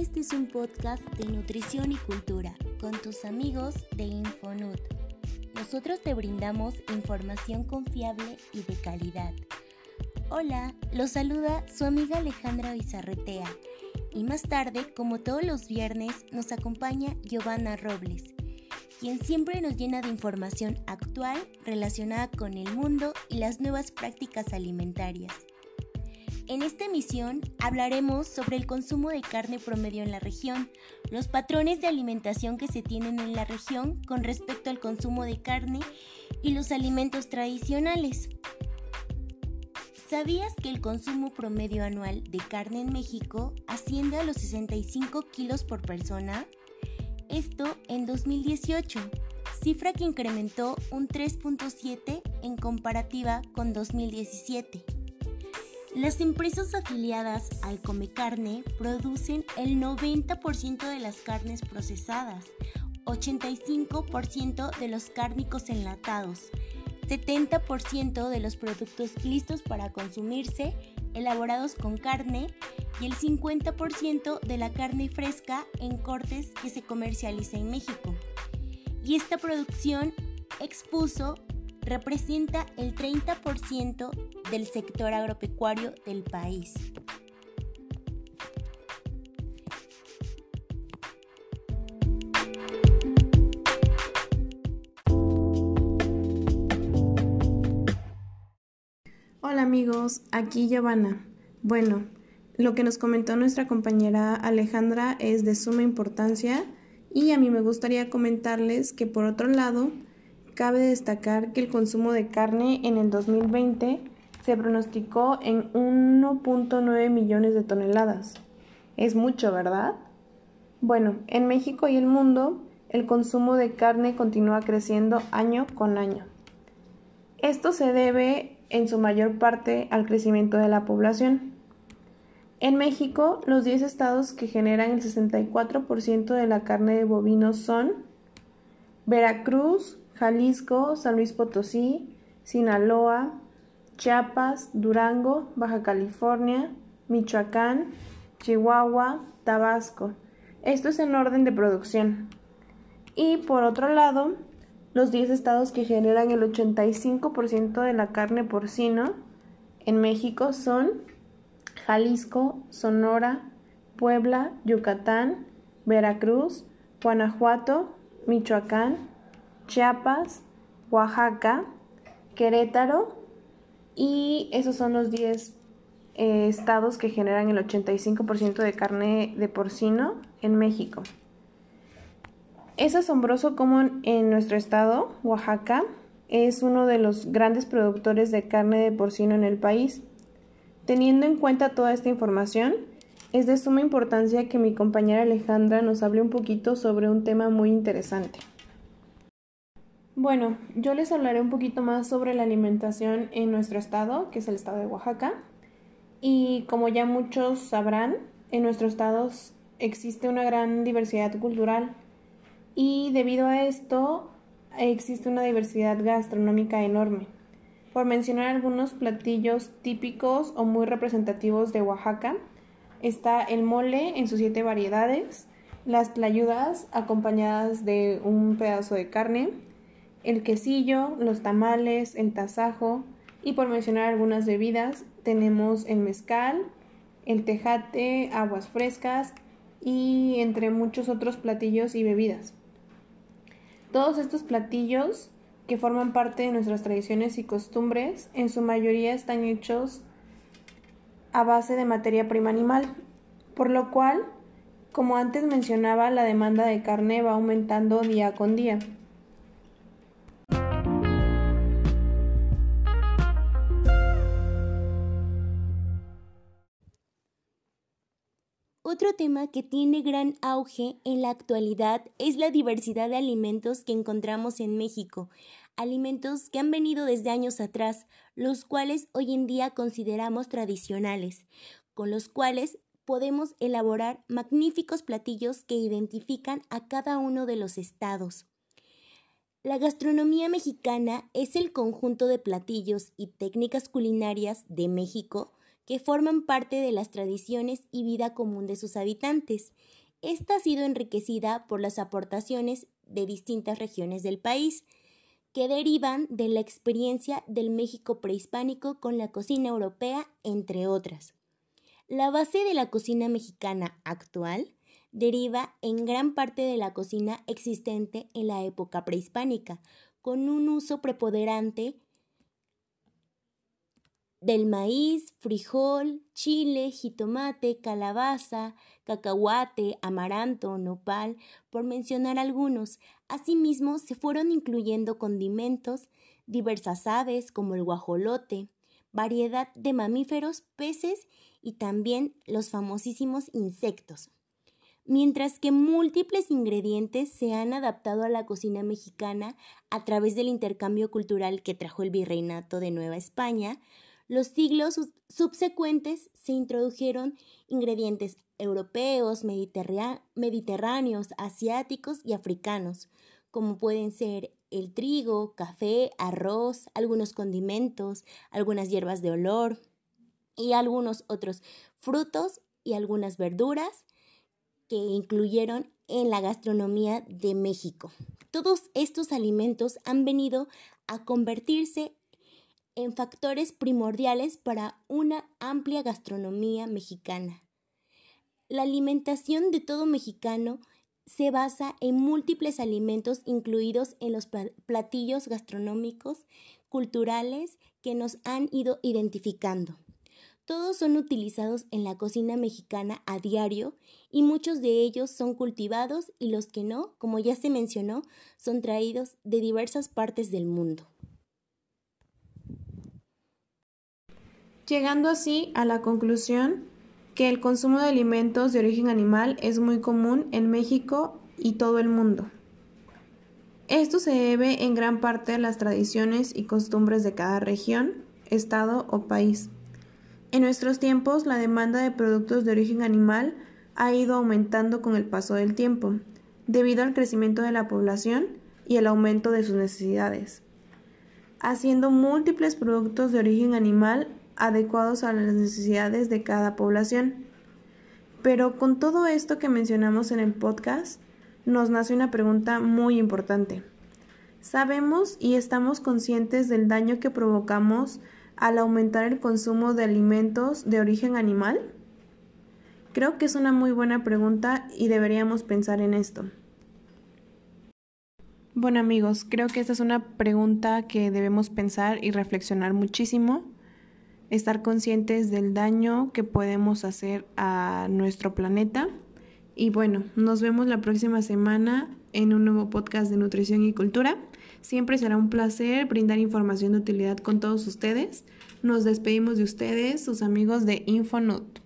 Este es un podcast de nutrición y cultura con tus amigos de Infonut. Nosotros te brindamos información confiable y de calidad. Hola, los saluda su amiga Alejandra Bizarretea y más tarde, como todos los viernes, nos acompaña Giovanna Robles, quien siempre nos llena de información actual relacionada con el mundo y las nuevas prácticas alimentarias. En esta emisión hablaremos sobre el consumo de carne promedio en la región, los patrones de alimentación que se tienen en la región con respecto al consumo de carne y los alimentos tradicionales. ¿Sabías que el consumo promedio anual de carne en México asciende a los 65 kilos por persona? Esto en 2018, cifra que incrementó un 3.7 en comparativa con 2017. Las empresas afiliadas al Come Carne producen el 90% de las carnes procesadas, 85% de los cárnicos enlatados, 70% de los productos listos para consumirse elaborados con carne y el 50% de la carne fresca en cortes que se comercializa en México. Y esta producción expuso representa el 30% del sector agropecuario del país. Hola amigos, aquí Giovanna. Bueno, lo que nos comentó nuestra compañera Alejandra es de suma importancia y a mí me gustaría comentarles que por otro lado, cabe destacar que el consumo de carne en el 2020 se pronosticó en 1.9 millones de toneladas. Es mucho, ¿verdad? Bueno, en México y el mundo, el consumo de carne continúa creciendo año con año. Esto se debe en su mayor parte al crecimiento de la población. En México, los 10 estados que generan el 64% de la carne de bovinos son Veracruz, Jalisco, San Luis Potosí, Sinaloa, Chiapas, Durango, Baja California, Michoacán, Chihuahua, Tabasco. Esto es en orden de producción. Y por otro lado, los 10 estados que generan el 85% de la carne porcino en México son Jalisco, Sonora, Puebla, Yucatán, Veracruz, Guanajuato, Michoacán, Chiapas, Oaxaca, Querétaro y esos son los 10 eh, estados que generan el 85% de carne de porcino en México. Es asombroso cómo en nuestro estado, Oaxaca, es uno de los grandes productores de carne de porcino en el país. Teniendo en cuenta toda esta información, es de suma importancia que mi compañera Alejandra nos hable un poquito sobre un tema muy interesante. Bueno, yo les hablaré un poquito más sobre la alimentación en nuestro estado, que es el estado de Oaxaca. Y como ya muchos sabrán, en nuestro estado existe una gran diversidad cultural y debido a esto existe una diversidad gastronómica enorme. Por mencionar algunos platillos típicos o muy representativos de Oaxaca, está el mole en sus siete variedades, las tlayudas acompañadas de un pedazo de carne, el quesillo, los tamales, el tasajo y por mencionar algunas bebidas tenemos el mezcal, el tejate, aguas frescas y entre muchos otros platillos y bebidas. Todos estos platillos que forman parte de nuestras tradiciones y costumbres en su mayoría están hechos a base de materia prima animal, por lo cual, como antes mencionaba, la demanda de carne va aumentando día con día. Otro tema que tiene gran auge en la actualidad es la diversidad de alimentos que encontramos en México, alimentos que han venido desde años atrás, los cuales hoy en día consideramos tradicionales, con los cuales podemos elaborar magníficos platillos que identifican a cada uno de los estados. La gastronomía mexicana es el conjunto de platillos y técnicas culinarias de México que forman parte de las tradiciones y vida común de sus habitantes. Esta ha sido enriquecida por las aportaciones de distintas regiones del país, que derivan de la experiencia del México prehispánico con la cocina europea, entre otras. La base de la cocina mexicana actual deriva en gran parte de la cocina existente en la época prehispánica, con un uso preponderante del maíz, frijol, chile, jitomate, calabaza, cacahuate, amaranto, nopal, por mencionar algunos. Asimismo, se fueron incluyendo condimentos, diversas aves como el guajolote, variedad de mamíferos, peces y también los famosísimos insectos. Mientras que múltiples ingredientes se han adaptado a la cocina mexicana a través del intercambio cultural que trajo el virreinato de Nueva España, los siglos subsecuentes se introdujeron ingredientes europeos, mediterráneos, asiáticos y africanos, como pueden ser el trigo, café, arroz, algunos condimentos, algunas hierbas de olor y algunos otros frutos y algunas verduras que incluyeron en la gastronomía de México. Todos estos alimentos han venido a convertirse en factores primordiales para una amplia gastronomía mexicana. La alimentación de todo mexicano se basa en múltiples alimentos incluidos en los platillos gastronómicos culturales que nos han ido identificando. Todos son utilizados en la cocina mexicana a diario y muchos de ellos son cultivados y los que no, como ya se mencionó, son traídos de diversas partes del mundo. Llegando así a la conclusión que el consumo de alimentos de origen animal es muy común en México y todo el mundo. Esto se debe en gran parte a las tradiciones y costumbres de cada región, estado o país. En nuestros tiempos, la demanda de productos de origen animal ha ido aumentando con el paso del tiempo, debido al crecimiento de la población y el aumento de sus necesidades, haciendo múltiples productos de origen animal adecuados a las necesidades de cada población. Pero con todo esto que mencionamos en el podcast, nos nace una pregunta muy importante. ¿Sabemos y estamos conscientes del daño que provocamos al aumentar el consumo de alimentos de origen animal? Creo que es una muy buena pregunta y deberíamos pensar en esto. Bueno amigos, creo que esta es una pregunta que debemos pensar y reflexionar muchísimo estar conscientes del daño que podemos hacer a nuestro planeta. Y bueno, nos vemos la próxima semana en un nuevo podcast de nutrición y cultura. Siempre será un placer brindar información de utilidad con todos ustedes. Nos despedimos de ustedes, sus amigos de Infonut.